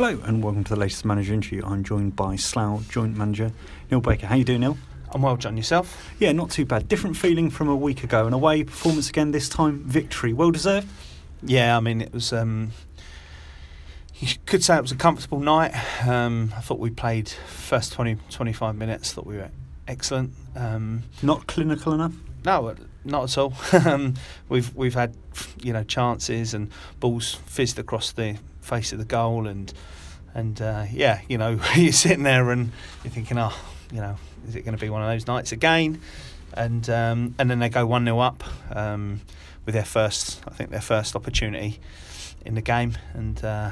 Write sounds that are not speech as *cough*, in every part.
Hello and welcome to the latest manager interview. I'm joined by Slough joint manager Neil Baker. How you doing, Neil? I'm well, John. Yourself? Yeah, not too bad. Different feeling from a week ago. An away performance again. This time, victory. Well deserved. Yeah, I mean it was. Um, you could say it was a comfortable night. Um, I thought we played first 20, 25 minutes. Thought we were excellent. Um, not clinical enough. No, not at all. *laughs* Um, we've we've had you know chances and balls fizzed across the face of the goal and and uh, yeah, you know *laughs* you're sitting there and you're thinking, oh, you know, is it going to be one of those nights again? And um, and then they go one 0 up um, with their first, I think their first opportunity in the game, and uh,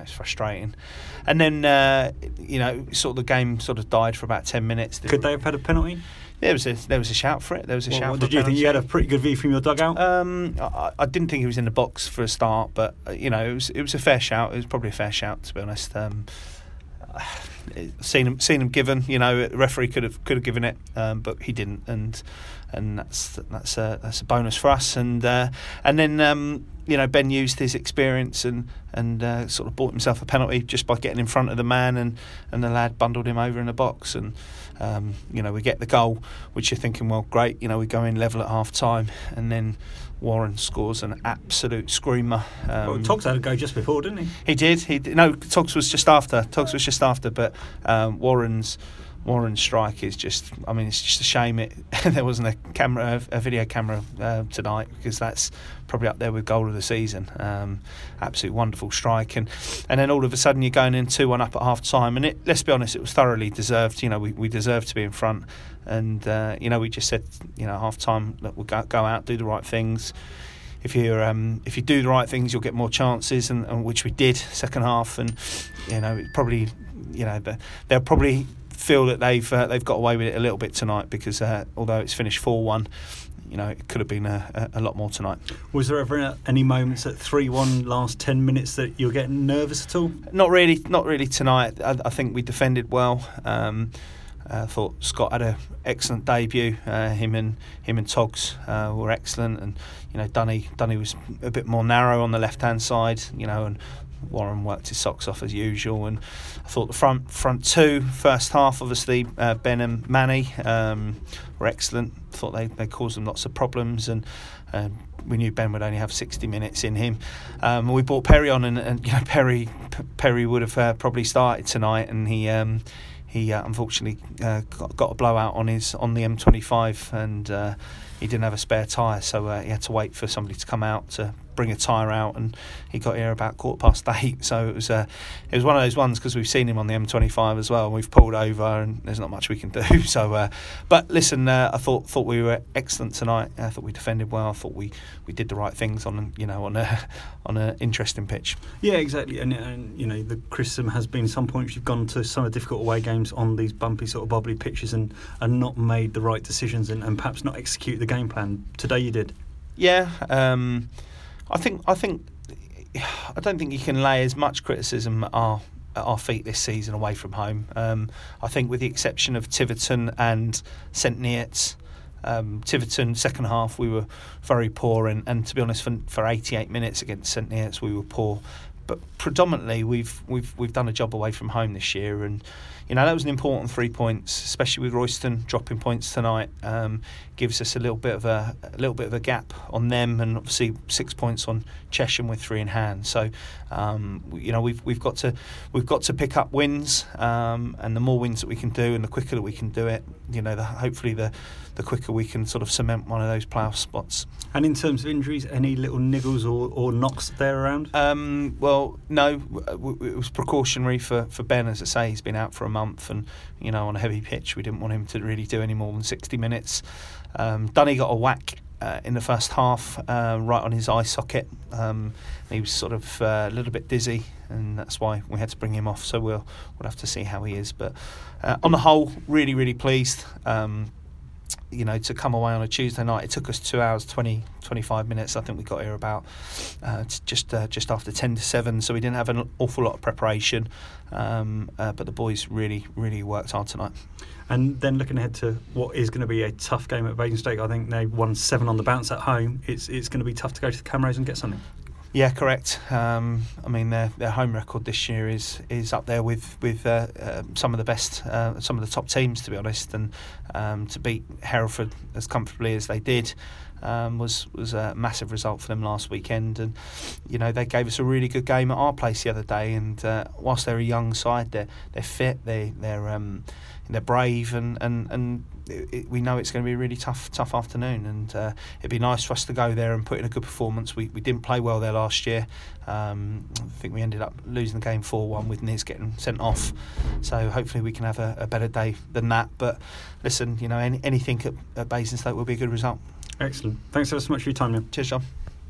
it's frustrating. And then uh, you know, sort of the game sort of died for about ten minutes. Could they have had a penalty? There was a there was a shout for it. There was a well, shout. did you think you had a pretty good view from your dugout? Um, I, I, didn't think he was in the box for a start, but uh, you know it was it was a fair shout. It was probably a fair shout to be honest. Um, *sighs* seen him seen him given. You know, referee could have could have given it, um, but he didn't, and and that's that's a that's a bonus for us. And uh, and then um, you know Ben used his experience and and uh, sort of bought himself a penalty just by getting in front of the man, and and the lad bundled him over in the box and. Um, you know, we get the goal, which you're thinking, well, great. You know, we go in level at half time, and then Warren scores an absolute screamer. Um, well, Togs had a go just before, didn't he? He did. He did. no. Togs was just after. Togs was just after, but um, Warren's Warren's strike is just. I mean, it's just a shame it *laughs* there wasn't a camera, a video camera uh, tonight because that's probably up there with goal of the season. Um, absolute wonderful strike, and and then all of a sudden you're going in two one up at half time, and it. Let's be honest, it was thoroughly deserved. You know, we we deserved to be in front, and uh, you know we just said you know half time that we'll go, go out do the right things if you um, if you do the right things, you'll get more chances, and, and, which we did second half, and you know probably you know they'll probably feel that they've uh, they've got away with it a little bit tonight because uh, although it's finished four one. You know, it could have been a, a, lot more tonight. Was there ever any moments at three-one last ten minutes that you were getting nervous at all? Not really, not really tonight. I, I think we defended well. Um, I thought Scott had an excellent debut. Uh, him and him and Togs uh, were excellent, and you know Dunny Dunny was a bit more narrow on the left hand side. You know, and Warren worked his socks off as usual, and I thought the front front two first half, obviously uh, Ben and Manny um, were excellent. Thought they, they caused them lots of problems, and uh, we knew Ben would only have 60 minutes in him. Um, we brought Perry on, and, and you know Perry P- Perry would have uh, probably started tonight, and he. Um, he uh, unfortunately uh, got, got, a blowout on his on the M25 and uh, he didn't have a spare tyre, so he had to wait for somebody to come out to bring a tyre out, and he got here about quarter past *laughs* eight. So it was uh, it was one of those ones because we've seen him on the M25 as well. And we've pulled over, and there's not much we can *laughs* do. So, uh, but listen, uh, I thought thought we were excellent tonight. I thought we defended well. I thought we, we did the right things on you know on a *laughs* on an interesting pitch. Yeah, exactly. And, and you know the criticism has been some points you've gone to some of the difficult away games on these bumpy sort of bubbly pitches and and not made the right decisions and, and perhaps not execute the game plan. Today you did. Yeah. Um, I think I think I don't think you can lay as much criticism at our at our feet this season away from home. Um, I think with the exception of Tiverton and St Neots, um, Tiverton second half we were very poor, and, and to be honest, for, for 88 minutes against St Neots we were poor. But predominantly we've we've we've done a job away from home this year, and you know that was an important three points, especially with Royston dropping points tonight. Um, gives us a little bit of a, a, little bit of a gap on them, and obviously six points on Chesham with three in hand. So um, you know we've we've got to we've got to pick up wins, um, and the more wins that we can do, and the quicker that we can do it, you know, the, hopefully the the quicker we can sort of cement one of those playoff spots. And in terms of injuries, any little niggles or, or knocks there around? Um, well, no, it was precautionary for, for Ben, as I say, he's been out for a month, and you know, on a heavy pitch, we didn't want him to really do any more than 60 minutes. Um, Dunny got a whack uh, in the first half, uh, right on his eye socket. Um, he was sort of uh, a little bit dizzy, and that's why we had to bring him off. So we'll we'll have to see how he is. But uh, on the whole, really really pleased. Um, you know, to come away on a Tuesday night, it took us two hours, 20, 25 minutes. I think we got here about uh, just uh, just after 10 to 7, so we didn't have an awful lot of preparation. Um, uh, but the boys really, really worked hard tonight. And then looking ahead to what is going to be a tough game at Basingstoke, I think they won seven on the bounce at home. It's it's going to be tough to go to the Camrose and get something. Yeah, correct. Um, I mean, their their home record this year is is up there with with uh, uh, some of the best, uh, some of the top teams, to be honest. And um, to beat Hereford as comfortably as they did um, was was a massive result for them last weekend. And you know, they gave us a really good game at our place the other day. And uh, whilst they're a young side, they're they're fit, they they're um, they're brave, and and and it, it, we know it's going to be a really tough tough afternoon. And uh, it'd be nice for us to go there and put in a good performance. We we didn't play well there last year. Um, I think we ended up losing the game four one with Niz getting sent off. So hopefully we can have a, a better day than that. But listen, you know, any, anything at, at Basingstoke will be a good result. Excellent. Thanks ever so much for your time, Neil. Cheers, John.